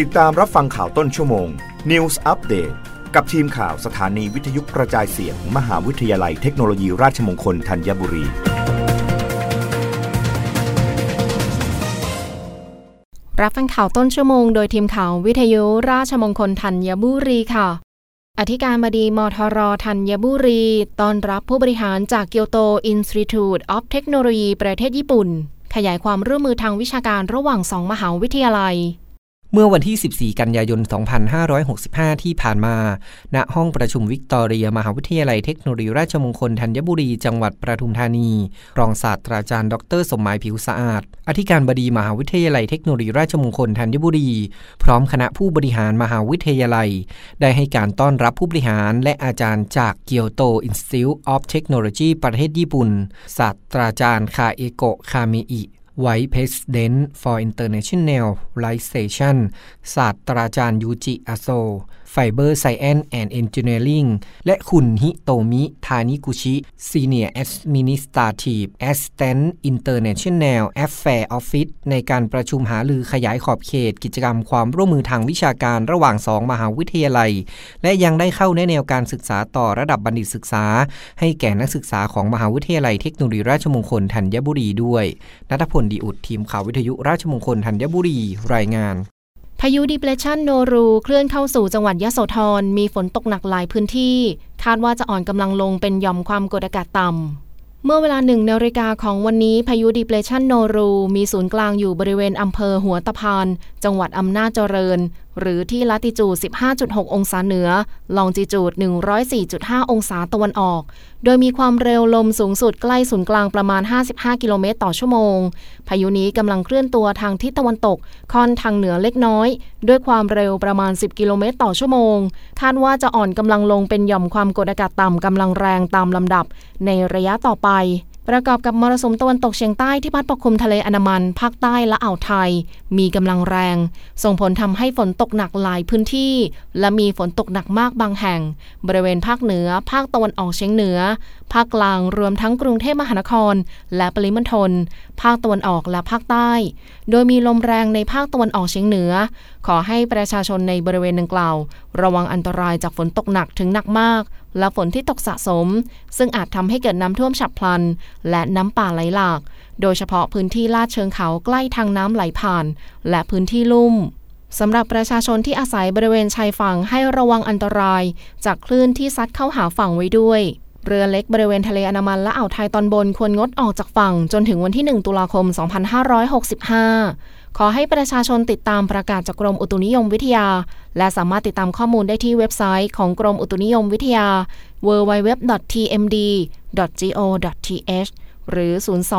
ติดตามรับฟังข่าวต้นชั่วโมง News Update กับทีมข่าวสถานีวิทยุกระจายเสียงมมหาวิทยาลัยเทคโนโลยีราชมงคลธัญบุรี รับฟังข่าวต้นชั่วโมงโดยทีมข่าววิทยุราชมงคลธัญบุรีค่ะ อธิการบดีมทรธัญบุรีต้อนรับผู้บริหารจากเกียวโต Institute of Technology ประเทศญี่ปุ่น ขยายความร่วมมือทางวิชาการระหว่างสองมหาวิทยาลัย เมื่อวันที่ 14 กันยายน 2565 ที่ผ่านมา ณ ห้องประชุมวิกตอเรีย มหาวิทยาลัยเทคโนโลยีราชมงคลธัญบุรี จังหวัดปทุมธานี รองศาสตราจารย์ ดร สมหมายผิวสะอาด อธิการบดีมหาวิทยาลัยเทคโนโลยีราชมงคลธัญบุรี พร้อมคณะผู้บริหารมหาวิทยาลัย ได้ให้การต้อนรับผู้บริหารและอาจารย์จากเกียวโต Institute of Technology ประเทศญี่ปุ่น ศาสตราจารย์คาเอโกะ คาเมอิ Vice President for International Relation ศาสตราจารย์ยูจิอาโซ Fiber Science and Engineering และคุณฮิโตมิทานิกุชิ Senior Administrative Assistant International Affair Office ในการประชุมหาลือขยายขอบเขตกิจกรรมความร่วมมือทางวิชาการระหว่างสองมหาวิทยาลัย และยังได้เข้าในแนวการศึกษาต่อระดับบัณฑิตศึกษา ให้แก่นักศึกษาของมหาวิทยาลัยเทคโนโลยีราชมงคลธัญบุรีด้วยนัทพลดีอุดทีมข่าววิทยุราชมงคลธัญบุรี รายงานพายุดีเปรสชันโนรูเคลื่อนเข้าสู่จังหวัดยโสธรมีฝนตกหนักหลายพื้นที่ คาดว่าจะอ่อนกำลังลงเป็นหย่อมความกดอากาศต่ำ เมื่อเวลาหนึ่งนาฬิกาของวันนี้พายุดีเปรสชันโนรูมีศูนย์กลางอยู่บริเวณอำเภอหัวตะพาน จังหวัดอำนาจเจริญหรือที่ละติจูด 15.6 องศาเหนือ ลองจิจูด 104.5 องศาตะวันออก โดยมีความเร็วลมสูงสุดใกล้ศูนย์กลางประมาณ 55 กิโลเมตรต่อชั่วโมง พายุนี้กำลังเคลื่อนตัวทางทิศตะวันตก ค่อนทางเหนือเล็กน้อย ด้วยความเร็วประมาณ 10 กิโลเมตรต่อชั่วโมง คาดว่าจะอ่อนกำลังลงเป็นหย่อมความกดอากาศต่ำกำลังแรงตามลำดับในระยะต่อไป ประกอบกับมรสุมตะวันตกเฉียงใต้ที่พัดปกคลุมทะเลอันดามันภาคใต้และอ่าวไทย มีกำลังแรง ส่งผลทำให้ฝนตกหนักหลายพื้นที่ และมีฝนตกหนักมากบางแห่ง บริเวณภาคเหนือ ภาคตะวันออกเฉียงเหนือ ภาคกลางรวมทั้งกรุงเทพมหานคร และปริมณฑลภาคตะวันออกและภาคใต้ โดยมีลมแรงในภาคตะวันออกเฉียงเหนือ ขอให้ประชาชนในบริเวณดังกล่าว ระวังอันตรายจากฝนตกหนักถึงหนักมาก และฝนที่ตกสะสม ซึ่งอาจทำให้เกิดน้ำท่วมฉับพลัน และน้ำป่าไหลหลาก โดยเฉพาะพื้นที่ลาดเชิงเขาใกล้ทางน้ำไหลผ่าน และพื้นที่ลุ่มสำหรับประชาชนที่อาศัยบริเวณชายฝั่งให้ระวังอันตราย จากคลื่นที่ซัดเข้าหาฝั่งไว้ด้วย เรือเล็กบริเวณทะเลอันามันและอ่าวไทยตอนบนควรงดออกจากฝั่งจนถึงวันที่ 1 ตุลาคม 2565 ขอให้ประชาชนติดตามประกาศจากกรมอุตุนิยมวิทยา และสามารถติดตามข้อมูลได้ที่เว็บไซต์ของกรมอุตุนิยมวิทยา www.tmd.go.th หรือ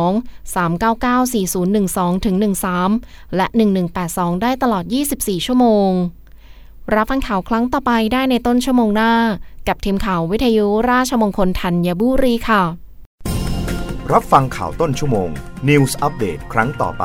02 399 4012ถึง13 และ 1182 ได้ตลอด 24 ชั่วโมง รับฟังข่าวครั้งต่อไปได้ในต้นชั่วโมงหน้า กับทีมข่าววิทยุราชมงคลธัญบุรีค่ะ รับฟังข่าวต้นชั่วโมง News อัปเดตครั้งต่อไป